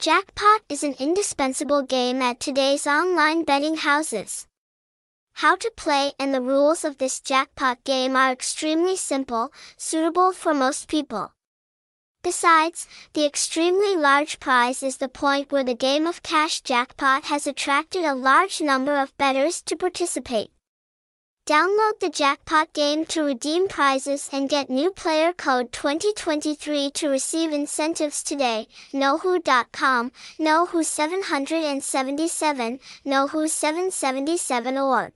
Jackpot is an indispensable game at today's online betting houses. How to play and the rules of this jackpot game are extremely simple, suitable for most people. Besides, the extremely large prize is the point where the game of cash jackpot has attracted a large number of bettors to participate. Download the Jackpot game to redeem prizes and get new player code 2023 to receive incentives today. Nohu.com, Nohu 777, Nohu 777 org.